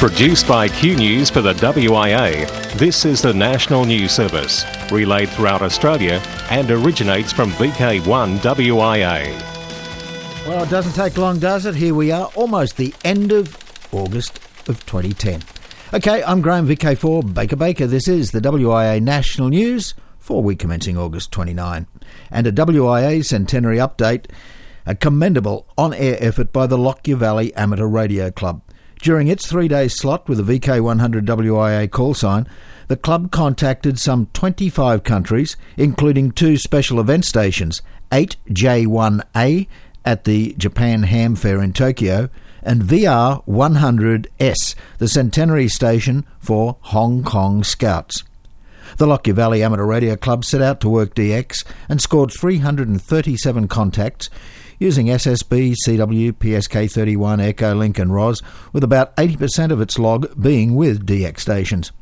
Produced by Q News for the WIA, this is the National News Service, relayed throughout Australia and originates from VK1 WIA. Well, it doesn't take long, does it? Here we are, almost the end of August of 2010. Okay, I'm Graham VK4 Baker Baker. This is the WIA National News for week commencing August 29. And a WIA centenary update, a commendable on air effort by the Lockyer Valley Amateur Radio Club. During its three day slot with the VK100 WIA call sign, the club contacted some 25 countries, including two special event stations 8J1A at the Japan Ham Fair in Tokyo and VR100S, the centenary station for Hong Kong Scouts. The Lockyer Valley Amateur Radio Club set out to work DX and scored 337 contacts using SSB, CW, PSK31, Echo, Link, and ROS, with about 80% of its log being with DX stations.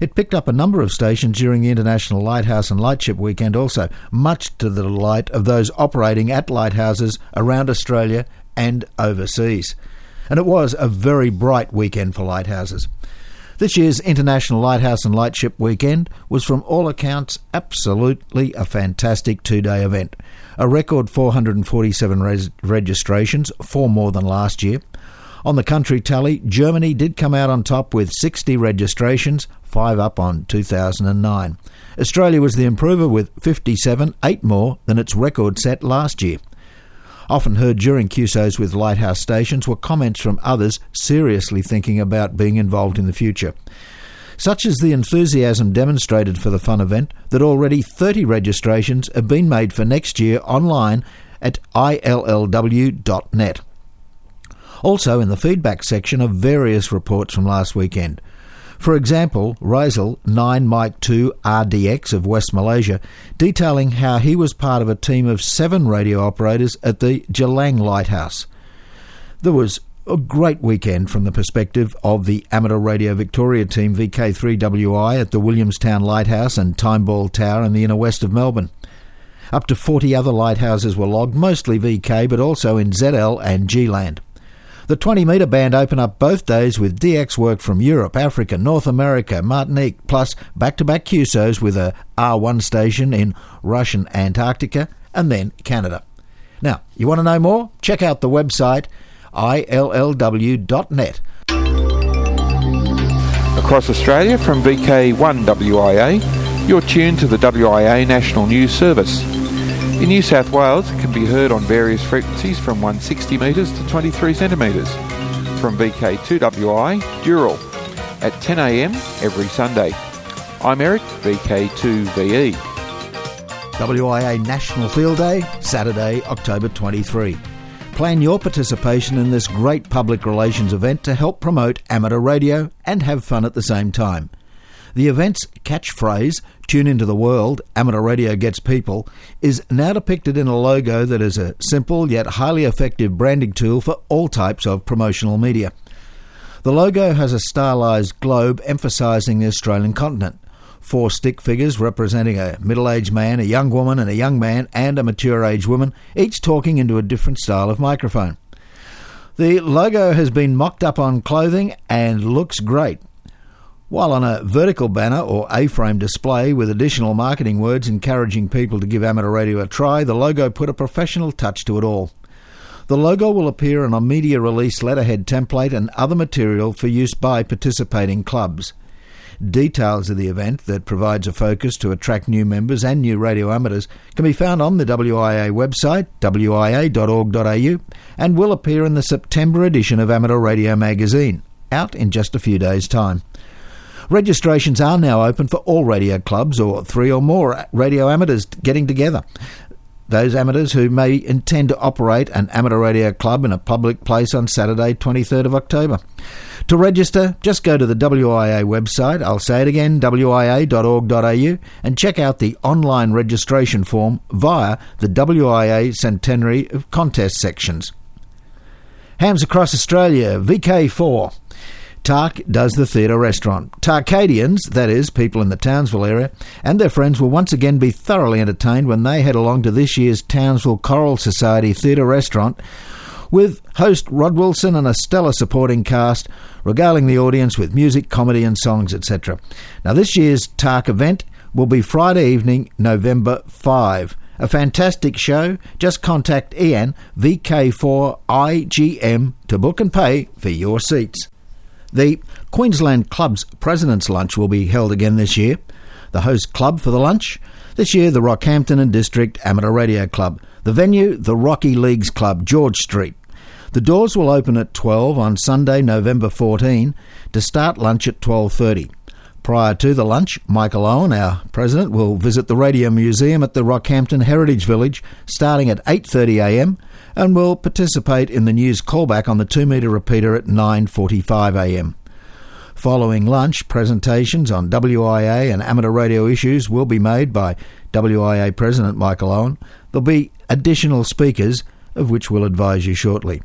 It picked up a number of stations during the International Lighthouse and Lightship Weekend also, much to the delight of those operating at lighthouses around Australia and overseas. And it was a very bright weekend for lighthouses. This year's International Lighthouse and Lightship Weekend was, from all accounts, absolutely a fantastic two day event. A record 447 res- registrations, four more than last year. On the country tally, Germany did come out on top with 60 registrations, five up on 2009. Australia was the improver with 57, eight more than its record set last year. Often heard during QSOs with lighthouse stations were comments from others seriously thinking about being involved in the future. Such is the enthusiasm demonstrated for the fun event that already 30 registrations have been made for next year online at illw.net. Also, in the feedback section are various reports from last weekend. For example, Razel 9 Mike 2 RDX of West Malaysia, detailing how he was part of a team of seven radio operators at the Jelang Lighthouse. There was a great weekend from the perspective of the Amateur Radio Victoria team VK3WI at the Williamstown Lighthouse and Timeball Tower in the inner west of Melbourne. Up to 40 other lighthouses were logged, mostly VK, but also in ZL and G-Land. The 20 metre band open up both days with DX work from Europe, Africa, North America, Martinique, plus back to back QSOs with a R1 station in Russian Antarctica and then Canada. Now, you want to know more? Check out the website illw.net. Across Australia from VK1WIA, you're tuned to the WIA National News Service. In New South Wales, it can be heard on various frequencies from 160 metres to 23 centimetres. From VK2WI, Dural, at 10am every Sunday. I'm Eric, VK2VE. WIA National Field Day, Saturday, October 23. Plan your participation in this great public relations event to help promote amateur radio and have fun at the same time. The event's catchphrase, Tune into the World, Amateur Radio Gets People, is now depicted in a logo that is a simple yet highly effective branding tool for all types of promotional media. The logo has a stylized globe emphasizing the Australian continent. Four stick figures representing a middle aged man, a young woman, and a young man, and a mature aged woman, each talking into a different style of microphone. The logo has been mocked up on clothing and looks great while on a vertical banner or A-frame display with additional marketing words encouraging people to give amateur radio a try, the logo put a professional touch to it all. The logo will appear on a media release letterhead template and other material for use by participating clubs. Details of the event that provides a focus to attract new members and new radio amateurs can be found on the WIA website, wia.org.au, and will appear in the September edition of Amateur Radio magazine, out in just a few days' time. Registrations are now open for all radio clubs or three or more radio amateurs getting together. Those amateurs who may intend to operate an amateur radio club in a public place on Saturday, 23rd of October. To register, just go to the WIA website, I'll say it again, wia.org.au, and check out the online registration form via the WIA Centenary of Contest sections. Hams across Australia, VK4. Tark does the theatre restaurant. Tarkadians, that is, people in the Townsville area, and their friends will once again be thoroughly entertained when they head along to this year's Townsville Choral Society Theatre Restaurant, with host Rod Wilson and a stellar supporting cast regaling the audience with music, comedy, and songs, etc. Now, this year's Tark event will be Friday evening, November 5. A fantastic show. Just contact Ian, VK4IGM, to book and pay for your seats. The Queensland Club's President's Lunch will be held again this year. The host club for the lunch, this year the Rockhampton and District Amateur Radio Club. The venue, the Rocky Leagues Club, George Street. The doors will open at 12 on Sunday, November 14, to start lunch at 12:30. Prior to the lunch, Michael Owen, our president, will visit the Radio Museum at the Rockhampton Heritage Village starting at 8:30 a.m. and will participate in the news callback on the 2-metre repeater at 9:45 a.m. Following lunch, presentations on WIA and amateur radio issues will be made by WIA President Michael Owen. There'll be additional speakers, of which we'll advise you shortly.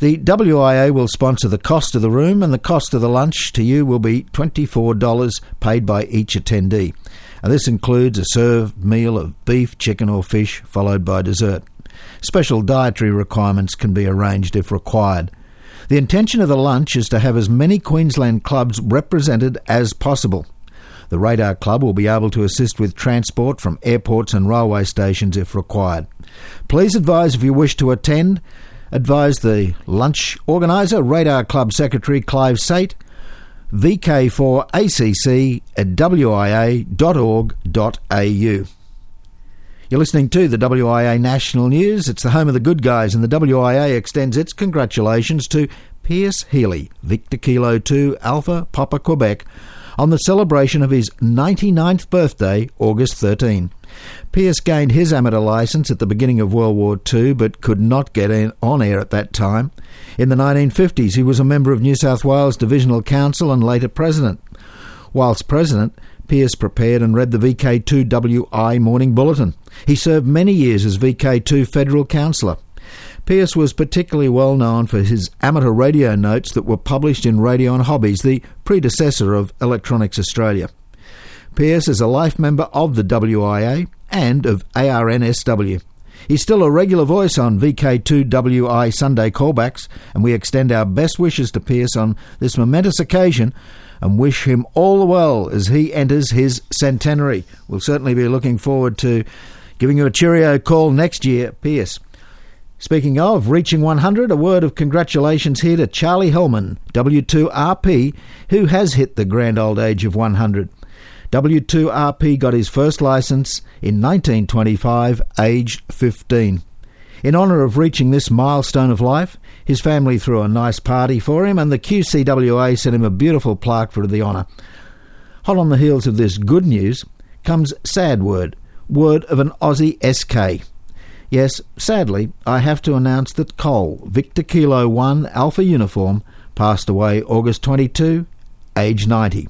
The WIA will sponsor the cost of the room, and the cost of the lunch to you will be $24 paid by each attendee. And this includes a served meal of beef, chicken, or fish, followed by dessert. Special dietary requirements can be arranged if required. The intention of the lunch is to have as many Queensland clubs represented as possible. The Radar Club will be able to assist with transport from airports and railway stations if required. Please advise if you wish to attend advised the lunch organiser, Radar Club Secretary Clive Sate, vk4acc at wia.org.au. You're listening to the WIA National News. It's the home of the good guys, and the WIA extends its congratulations to Pierce Healy, Victor Kilo 2 Alpha Papa Quebec, on the celebration of his 99th birthday, August 13. Pierce gained his amateur license at the beginning of World War II but could not get on air at that time. In the 1950s, he was a member of New South Wales Divisional Council and later president. Whilst president, Pierce prepared and read the VK2WI Morning Bulletin. He served many years as VK2 Federal Councillor. Pierce was particularly well known for his amateur radio notes that were published in Radio and Hobbies, the predecessor of Electronics Australia. Pierce is a life member of the WIA and of ARNSW. He's still a regular voice on VK2WI Sunday callbacks, and we extend our best wishes to Pierce on this momentous occasion and wish him all the well as he enters his centenary. We'll certainly be looking forward to giving you a cheerio call next year, Pierce. Speaking of reaching 100, a word of congratulations here to Charlie Hellman, W2RP, who has hit the grand old age of 100. W2RP got his first license in 1925, aged 15. In honour of reaching this milestone of life, his family threw a nice party for him, and the QCWA sent him a beautiful plaque for the honour. Hot on the heels of this good news comes sad word, word of an Aussie SK. Yes, sadly, I have to announce that Cole, Victor Kilo 1 Alpha Uniform, passed away August 22, age 90.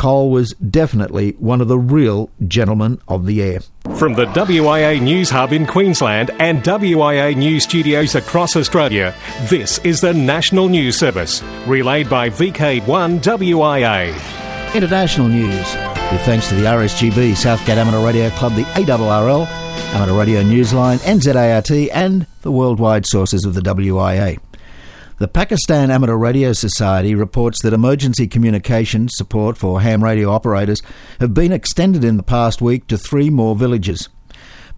Cole was definitely one of the real gentlemen of the air. From the WIA News Hub in Queensland and WIA News Studios across Australia, this is the National News Service, relayed by VK1 WIA. International news, with thanks to the RSGB Southgate Amateur Radio Club, the ARRL, Amateur Radio Newsline, NZART, and the worldwide sources of the WIA. The Pakistan Amateur Radio Society reports that emergency communications support for ham radio operators have been extended in the past week to three more villages.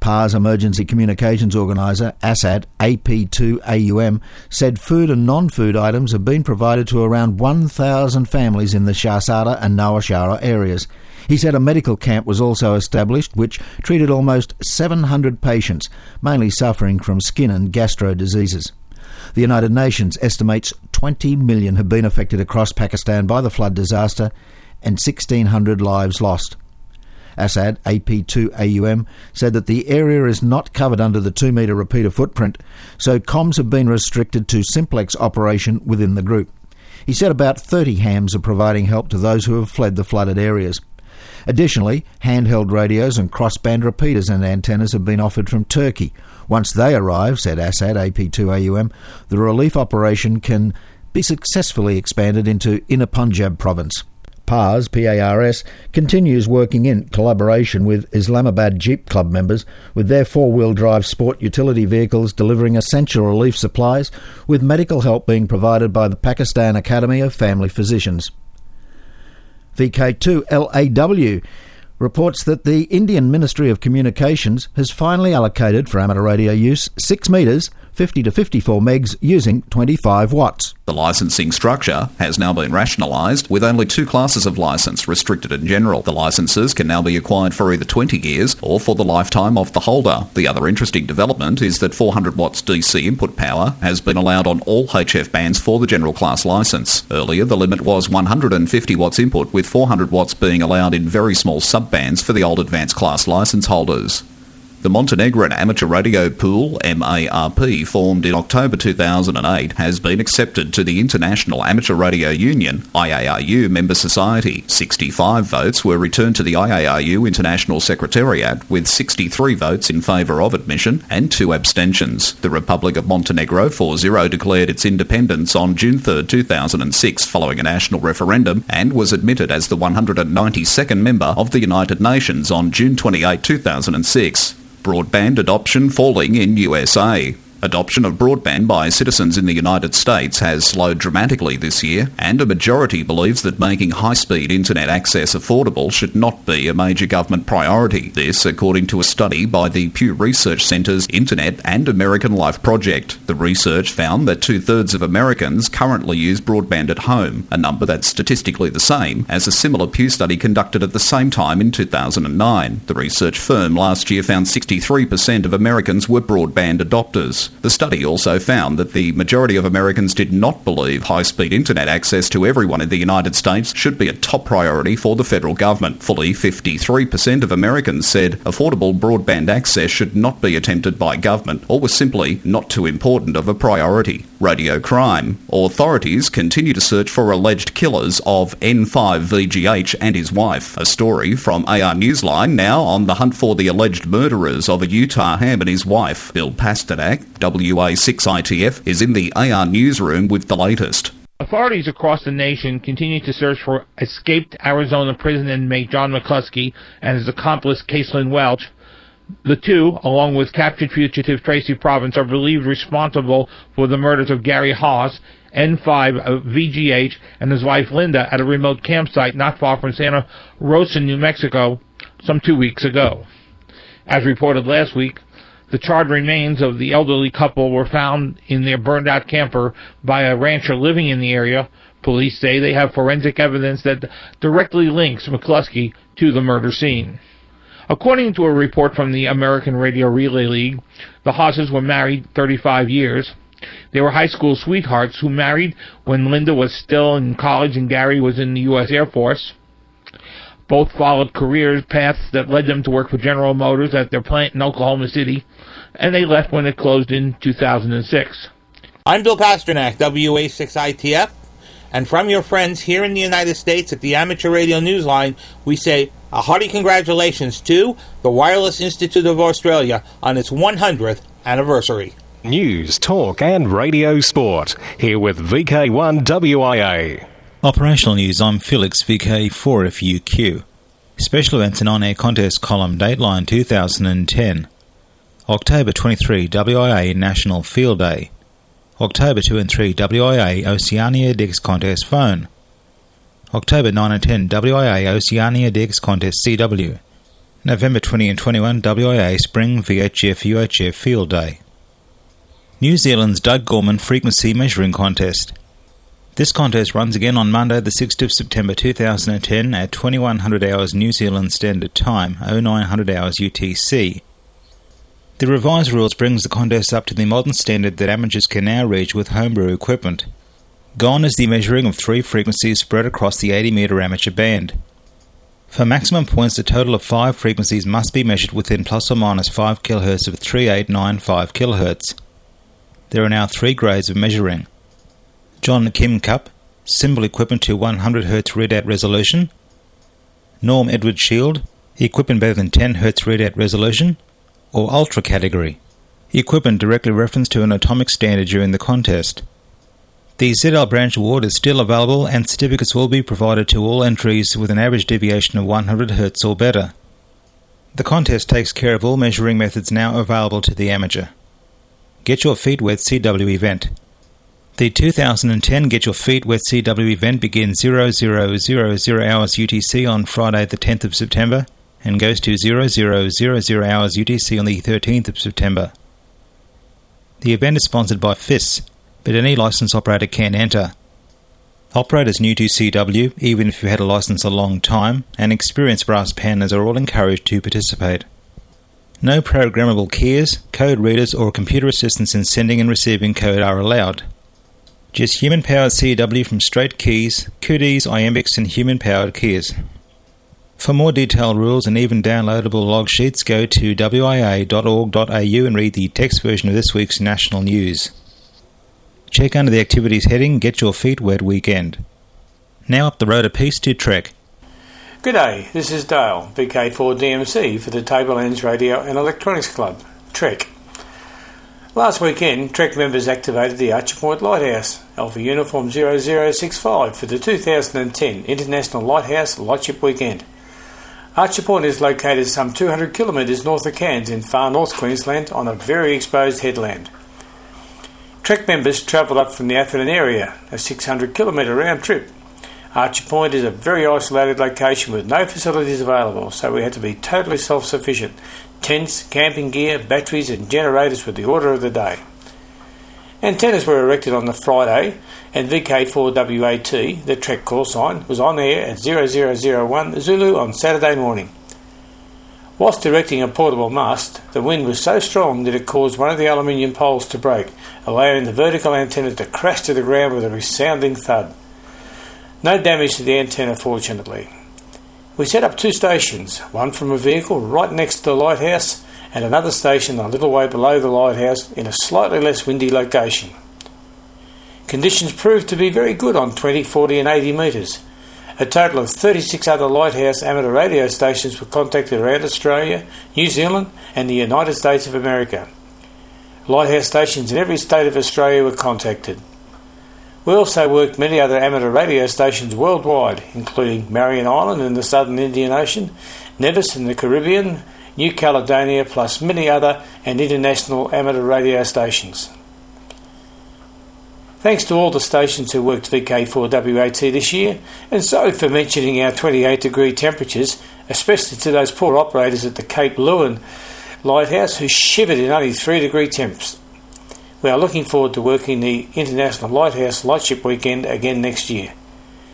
PA's emergency communications organiser, ASAD AP2AUM, said food and non food items have been provided to around 1,000 families in the Shahzada and Nowshera areas. He said a medical camp was also established which treated almost 700 patients, mainly suffering from skin and gastro diseases. The United Nations estimates 20 million have been affected across Pakistan by the flood disaster and 1,600 lives lost. Assad, AP2AUM said that the area is not covered under the 2 metre repeater footprint, so comms have been restricted to simplex operation within the group. He said about 30 hams are providing help to those who have fled the flooded areas. Additionally, handheld radios and crossband repeaters and antennas have been offered from Turkey, once they arrive, said Assad, AP2AUM, the relief operation can be successfully expanded into Inner Punjab province. PARS, PARS, continues working in collaboration with Islamabad Jeep Club members with their four wheel drive sport utility vehicles delivering essential relief supplies, with medical help being provided by the Pakistan Academy of Family Physicians. VK2 LAW reports that the Indian Ministry of Communications has finally allocated for amateur radio use 6 metres 50 to 54 megs using 25 watts. The licensing structure has now been rationalised with only two classes of licence, restricted in general. The licences can now be acquired for either 20 years or for the lifetime of the holder. The other interesting development is that 400 watts DC input power has been allowed on all HF bands for the general class licence. Earlier, the limit was 150 watts input, with 400 watts being allowed in very small sub-bands for the old advanced class licence holders. The Montenegrin Amateur Radio Pool, MARP, formed in October 2008, has been accepted to the International Amateur Radio Union, IARU member society. 65 votes were returned to the IARU International Secretariat, with 63 votes in favour of admission and two abstentions. The Republic of Montenegro 4 0 declared its independence on June 3, 2006, following a national referendum, and was admitted as the 192nd member of the United Nations on June 28, 2006 broadband adoption falling in USA. Adoption of broadband by citizens in the United States has slowed dramatically this year, and a majority believes that making high speed internet access affordable should not be a major government priority. This, according to a study by the Pew Research Center's Internet and American Life Project. The research found that two thirds of Americans currently use broadband at home, a number that's statistically the same as a similar Pew study conducted at the same time in 2009. The research firm last year found 63% of Americans were broadband adopters. The study also found that the majority of Americans did not believe high speed internet access to everyone in the United States should be a top priority for the federal government. Fully 53% of Americans said affordable broadband access should not be attempted by government or was simply not too important of a priority. Radio crime. Authorities continue to search for alleged killers of N5VGH and his wife. A story from AR Newsline now on the hunt for the alleged murderers of a Utah ham and his wife. Bill Pasternak, WA6ITF, is in the AR newsroom with the latest. Authorities across the nation continue to search for escaped Arizona prison inmate John McCluskey and his accomplice Casslyn Welch. The two, along with captured fugitive Tracy Province, are believed responsible for the murders of Gary Haas, N5 uh, VGH, and his wife Linda at a remote campsite not far from Santa Rosa, New Mexico, some two weeks ago. As reported last week, the charred remains of the elderly couple were found in their burned out camper by a rancher living in the area. Police say they have forensic evidence that directly links McCluskey to the murder scene. According to a report from the American Radio Relay League, the Haases were married 35 years. They were high school sweethearts who married when Linda was still in college and Gary was in the U.S. Air Force. Both followed career paths that led them to work for General Motors at their plant in Oklahoma City, and they left when it closed in 2006. I'm Bill Pasternak, WA6ITF, and from your friends here in the United States at the Amateur Radio Newsline, we say a hearty congratulations to the Wireless Institute of Australia on its 100th anniversary. News, talk, and radio sport. Here with VK1 WIA. Operational news, I'm Felix VK4FUQ. Special events and on air contest column Dateline 2010. October 23 WIA National Field Day. October 2 and 3 WIA Oceania DX Contest Phone. October 9 and 10 WIA Oceania DX Contest CW. November 20 and 21 WIA Spring VHF UHF Field Day. New Zealand's Doug Gorman Frequency Measuring Contest. This contest runs again on Monday, the 6th of September 2010 at 2100 hours New Zealand Standard Time, 0900 hours UTC. The revised rules brings the contest up to the modern standard that amateurs can now reach with homebrew equipment. Gone is the measuring of three frequencies spread across the 80 meter amateur band. For maximum points, a total of five frequencies must be measured within plus or minus 5 kHz of 3895 kHz. There are now three grades of measuring. John Kim Cup, symbol equipment to 100 Hz readout resolution. Norm Edward Shield, equipment better than 10 Hz readout resolution, or Ultra category, equipment directly referenced to an atomic standard during the contest. The ZL branch award is still available and certificates will be provided to all entries with an average deviation of 100 Hz or better. The contest takes care of all measuring methods now available to the amateur. Get Your Feet Wet CW event. The 2010 Get Your Feet Wet CW event begins 0000 hours UTC on Friday the 10th of September and goes to 0000 hours UTC on the 13th of September. The event is sponsored by FIS, but any license operator can enter. Operators new to CW, even if you had a license a long time, and experienced brass pounders are all encouraged to participate. No programmable keys, code readers, or computer assistance in sending and receiving code are allowed. Just human powered CW from straight keys, cooties, iambics, and human powered keys. For more detailed rules and even downloadable log sheets, go to wia.org.au and read the text version of this week's national news. Check under the activities heading Get Your Feet Wet Weekend. Now up the road a piece to Trek. G'day, this is Dale, VK4DMC for the Tablelands Radio and Electronics Club, Trek. Last weekend, Trek members activated the Archer Point Lighthouse, Alpha Uniform 0065 for the 2010 International Lighthouse Lightship Weekend. Archer Point is located some 200 kilometres north of Cairns in far north Queensland on a very exposed headland. Trek members travelled up from the Atherton area, a 600 kilometre round trip, Archer Point is a very isolated location with no facilities available, so we had to be totally self sufficient. Tents, camping gear, batteries, and generators were the order of the day. Antennas were erected on the Friday, and VK4WAT, the Trek call sign, was on air at 0001 Zulu on Saturday morning. Whilst erecting a portable mast, the wind was so strong that it caused one of the aluminium poles to break, allowing the vertical antenna to crash to the ground with a resounding thud. No damage to the antenna, fortunately. We set up two stations, one from a vehicle right next to the lighthouse, and another station a little way below the lighthouse in a slightly less windy location. Conditions proved to be very good on 20, 40, and 80 metres. A total of 36 other lighthouse amateur radio stations were contacted around Australia, New Zealand, and the United States of America. Lighthouse stations in every state of Australia were contacted. We also worked many other amateur radio stations worldwide, including Marion Island in the southern Indian Ocean, Nevis in the Caribbean, New Caledonia, plus many other and international amateur radio stations. Thanks to all the stations who worked VK4WAT this year, and sorry for mentioning our 28 degree temperatures, especially to those poor operators at the Cape Leeuwin Lighthouse who shivered in only 3 degree temps. We are looking forward to working the International Lighthouse Lightship Weekend again next year.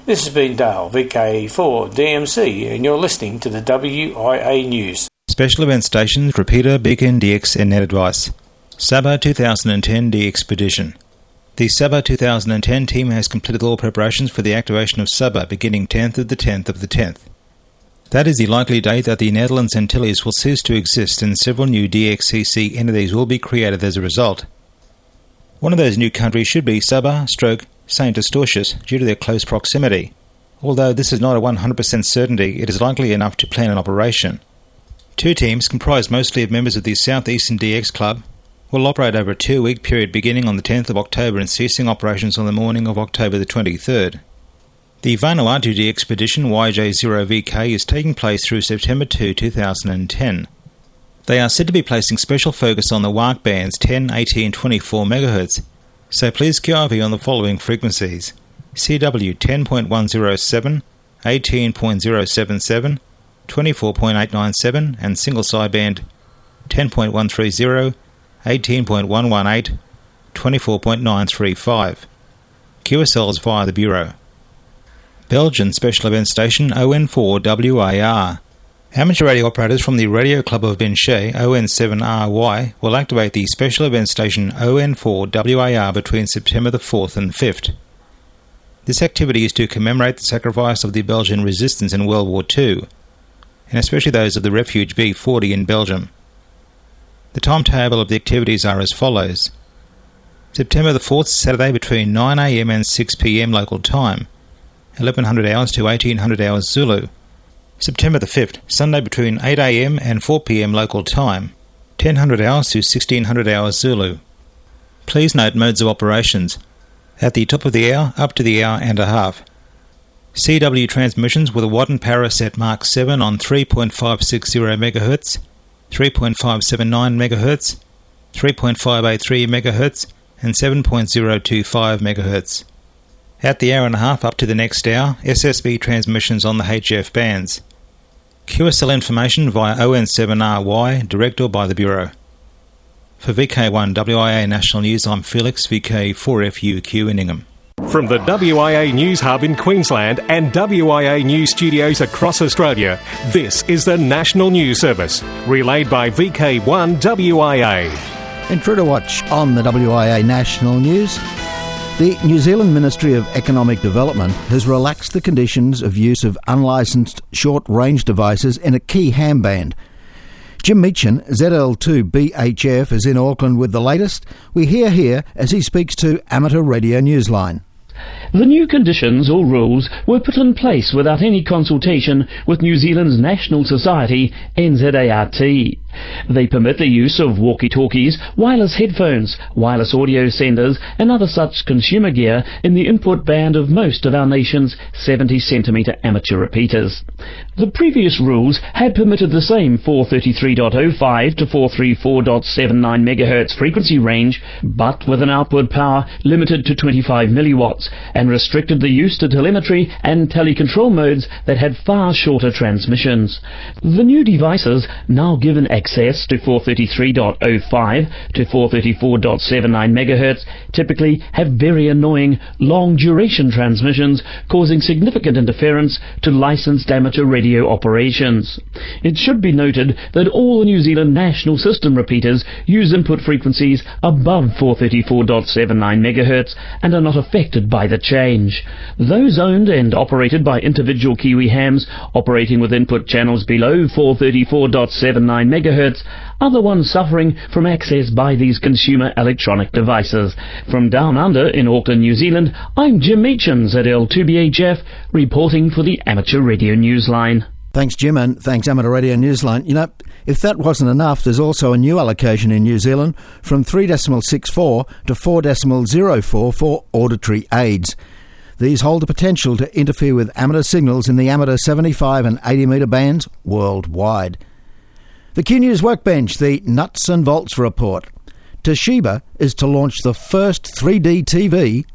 This has been Dale, VK4 DMC, and you're listening to the WIA News. Special event stations, repeater, beacon, DX, and net advice. Saba 2010 DX Expedition. The Saba 2010 team has completed all preparations for the activation of Saba beginning 10th of the 10th of the 10th. That is the likely date that the Netherlands Antilles will cease to exist and several new DXCC entities will be created as a result. One of those new countries should be Saba, stroke, St. Eustatius, due to their close proximity. Although this is not a 100% certainty, it is likely enough to plan an operation. Two teams, comprised mostly of members of the Southeastern DX Club, will operate over a two week period beginning on the 10th of October and ceasing operations on the morning of October the 23rd. The Vanuatu expedition, YJ0VK is taking place through September 2, 2010. They are said to be placing special focus on the WARC bands 10, 18, and 24 MHz, so please QRV on the following frequencies CW 10.107, 18.077, 24.897, and single sideband 10.130, 18.118, 24.935. QSLs via the Bureau. Belgian Special Event Station ON4WAR Amateur radio operators from the Radio Club of Binche, ON7RY, will activate the special event station ON4WAR between September the 4th and 5th. This activity is to commemorate the sacrifice of the Belgian resistance in World War II, and especially those of the Refuge B40 in Belgium. The timetable of the activities are as follows September the 4th, Saturday between 9am and 6pm local time, 1100 hours to 1800 hours Zulu. September the 5th, Sunday between 8am and 4pm local time, 1000 hours to 1600 hours Zulu. Please note modes of operations. At the top of the hour, up to the hour and a half. CW transmissions with a Whaddon Paraset Mark 7 on 3.560 MHz, 3.579 MHz, 3.583 MHz, and 7.025 MHz. At the hour and a half up to the next hour, SSB transmissions on the HF bands. QSL information via ON7RY, direct or by the Bureau. For VK1 WIA National News, I'm Felix, VK4FUQ in Ingham. From the WIA News Hub in Queensland and WIA News Studios across Australia, this is the National News Service, relayed by VK1 WIA. To watch on the WIA National News, the New Zealand Ministry of Economic Development has relaxed the conditions of use of unlicensed short range devices in a key ham band. Jim Meachen, ZL2BHF, is in Auckland with the latest. We hear here as he speaks to Amateur Radio Newsline. The new conditions or rules were put in place without any consultation with New Zealand's National Society, NZART. They permit the use of walkie-talkies, wireless headphones, wireless audio senders and other such consumer gear in the input band of most of our nation's 70 centimetre amateur repeaters. The previous rules had permitted the same 433.05 to 434.79 MHz frequency range, but with an output power limited to 25 milliwatts and restricted the use to telemetry and telecontrol modes that had far shorter transmissions. The new devices, now given access to 433.05 to 434.79 MHz, typically have very annoying long duration transmissions causing significant interference to licensed amateur radio operations. It should be noted that all New Zealand national system repeaters use input frequencies above 434.79 MHz and are not affected by the change. Those owned and operated by individual Kiwi hams operating with input channels below 434.79 MHz are the ones suffering from access by these consumer electronic devices. From down under in Auckland, New Zealand, I'm Jim Meachams at L2BHF reporting for the Amateur Radio Newsline. Thanks, Jim, and thanks, Amateur Radio Newsline. You know, if that wasn't enough, there's also a new allocation in New Zealand from 3.64 to 4.04 for auditory aids. These hold the potential to interfere with amateur signals in the amateur 75 and 80 metre bands worldwide. The Q News Workbench, the Nuts and Bolts Report. Toshiba is to launch the first 3D TV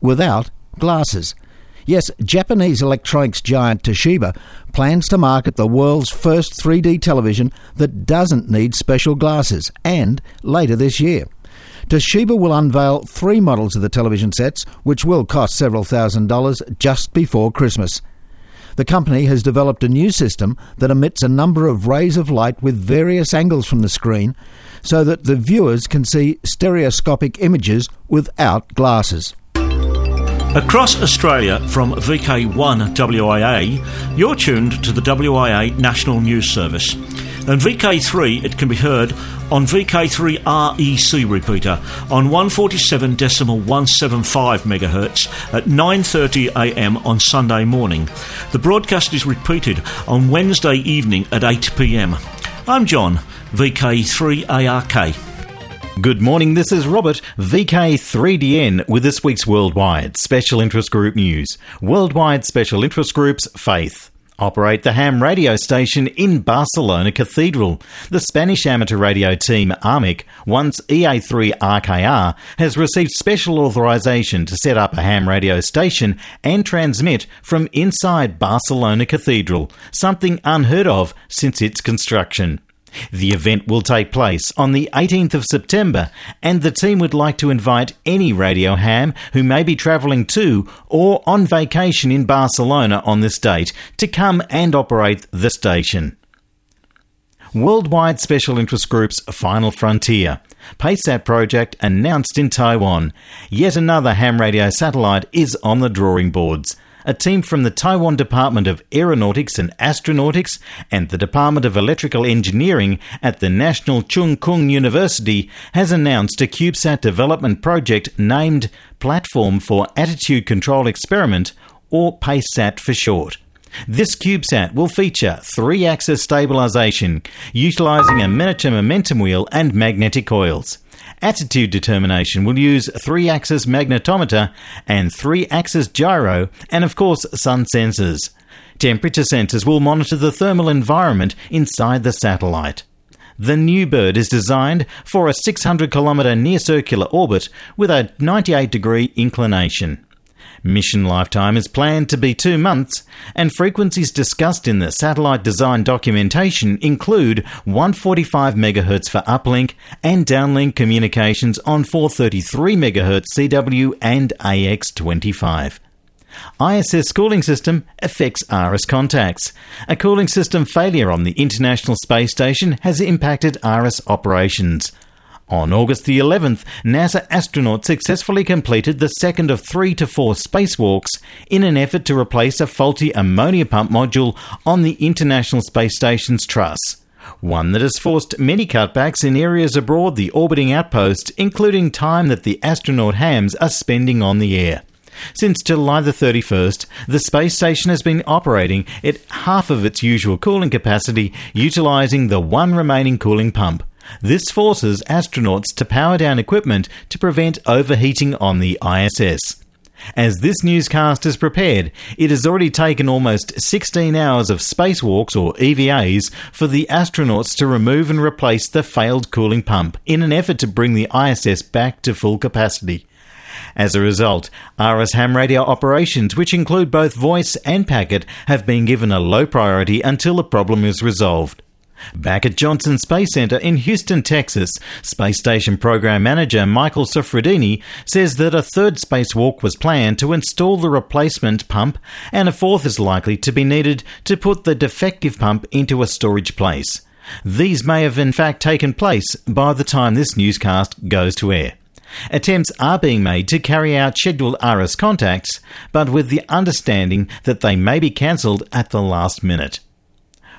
without glasses. Yes, Japanese electronics giant Toshiba plans to market the world's first 3D television that doesn't need special glasses, and later this year. Toshiba will unveil three models of the television sets, which will cost several thousand dollars just before Christmas. The company has developed a new system that emits a number of rays of light with various angles from the screen so that the viewers can see stereoscopic images without glasses. Across Australia from VK1 WIA, you're tuned to the WIA National News Service. And VK3, it can be heard on VK3 REC repeater on 147.175 MHz at 9:30 a.m. on Sunday morning. The broadcast is repeated on Wednesday evening at 8 p.m. I'm John, VK3 ARK. Good morning, this is Robert, VK3DN, with this week's Worldwide Special Interest Group News. Worldwide Special Interest Groups Faith. Operate the ham radio station in Barcelona Cathedral. The Spanish amateur radio team AMIC, once EA3 RKR, has received special authorization to set up a ham radio station and transmit from inside Barcelona Cathedral, something unheard of since its construction. The event will take place on the 18th of September, and the team would like to invite any radio ham who may be travelling to or on vacation in Barcelona on this date to come and operate the station. Worldwide Special Interest Group's Final Frontier. PACESAT project announced in Taiwan. Yet another ham radio satellite is on the drawing boards a team from the Taiwan Department of Aeronautics and Astronautics and the Department of Electrical Engineering at the National Cheng Kung University has announced a CubeSat development project named Platform for Attitude Control Experiment, or PACESAT for short. This CubeSat will feature three axis stabilisation, utilising a miniature momentum wheel and magnetic coils. Attitude determination will use three axis magnetometer and three axis gyro, and of course, sun sensors. Temperature sensors will monitor the thermal environment inside the satellite. The new bird is designed for a 600 kilometre near circular orbit with a 98 degree inclination. Mission lifetime is planned to be two months, and frequencies discussed in the satellite design documentation include 145 MHz for uplink and downlink communications on 433 MHz CW and AX25. ISS cooling system affects ARISS contacts. A cooling system failure on the International Space Station has impacted ARISS operations. On August the 11th, NASA astronauts successfully completed the second of three to four spacewalks in an effort to replace a faulty ammonia pump module on the International Space Station's truss. One that has forced many cutbacks in areas abroad the orbiting outpost, including time that the astronaut hams are spending on the air. Since July the 31st, the space station has been operating at half of its usual cooling capacity, utilising the one remaining cooling pump. This forces astronauts to power down equipment to prevent overheating on the ISS. As this newscast is prepared, it has already taken almost 16 hours of spacewalks or EVAs for the astronauts to remove and replace the failed cooling pump in an effort to bring the ISS back to full capacity. As a result, ARISS ham radio operations, which include both voice and packet, have been given a low priority until the problem is resolved. Back at Johnson Space Center in Houston, Texas, Space Station Program Manager Michael Suffredini says that a third spacewalk was planned to install the replacement pump, and a fourth is likely to be needed to put the defective pump into a storage place. These may have in fact taken place by the time this newscast goes to air. Attempts are being made to carry out scheduled ARISS contacts, but with the understanding that they may be cancelled at the last minute.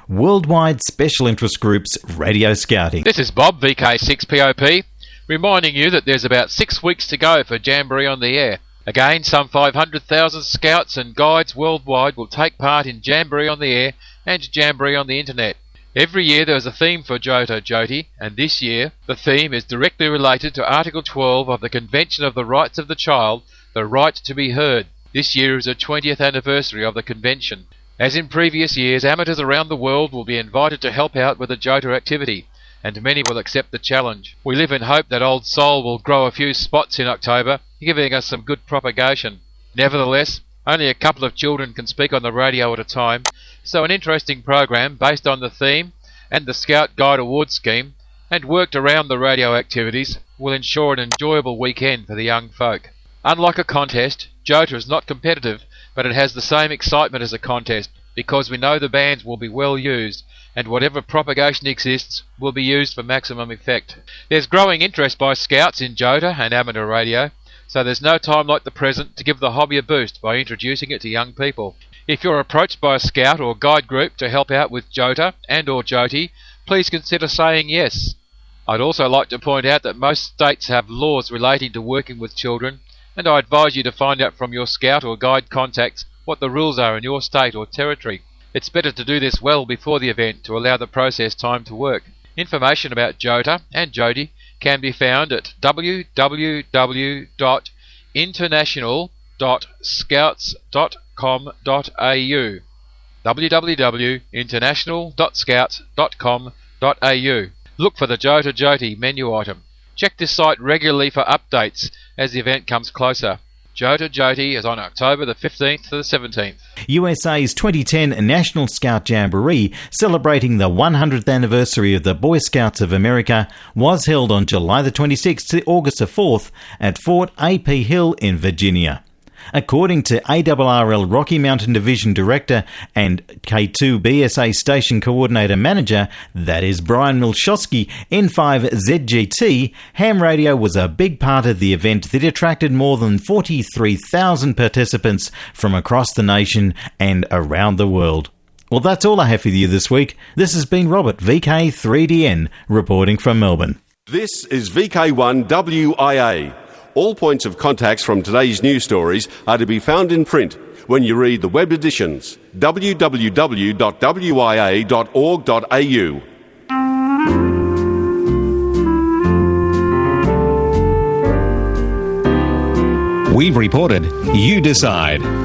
Worldwide Special Interest Groups Radio Scouting. This is Bob, VK6POP, reminding you that there's about six weeks to go for Jamboree on the Air. Again, some 500,000 scouts and guides worldwide will take part in Jamboree on the Air and Jamboree on the Internet. Every year there is a theme for Jota Joti, and this year the theme is directly related to Article 12 of the Convention of the Rights of the Child, the right to be heard. This year is the 20th anniversary of the convention. As in previous years, amateurs around the world will be invited to help out with the Jota activity, and many will accept the challenge. We live in hope that Old Soul will grow a few spots in October, giving us some good propagation. Nevertheless, only a couple of children can speak on the radio at a time, so an interesting program based on the theme and the Scout Guide Award scheme and worked around the radio activities will ensure an enjoyable weekend for the young folk. Unlike a contest, Jota is not competitive, but it has the same excitement as a contest because we know the bands will be well used and whatever propagation exists will be used for maximum effect. There's growing interest by scouts in Jota and amateur radio, so there's no time like the present to give the hobby a boost by introducing it to young people. If you're approached by a scout or guide group to help out with Jota and or Joti, please consider saying yes. I'd also like to point out that most states have laws relating to working with children, and I advise you to find out from your scout or guide contacts what the rules are in your state or territory. It's better to do this well before the event to allow the process time to work. Information about Jota and Joti can be found at www.international.scouts.com.au www.international.scouts.com.au Look for the Jota Joti menu item. Check this site regularly for updates as the event comes closer. Jota Joti is on October the 15th to the 17th. USA's 2010 National Scout Jamboree, celebrating the 100th anniversary of the Boy Scouts of America, was held on July the 26th to August the 4th at Fort A.P. Hill in Virginia. According to ARRL Rocky Mountain Division Director and K2 BSA Station Coordinator Manager, that is Brian Mileshosky, N5ZGT, ham radio was a big part of the event that attracted more than 43,000 participants from across the nation and around the world. Well, that's all I have for you this week. This has been Robert, VK3DN, reporting from Melbourne. This is VK1WIA All points of contacts from today's news stories are to be found in print when you read the web editions www.wia.org.au. We've reported, you decide.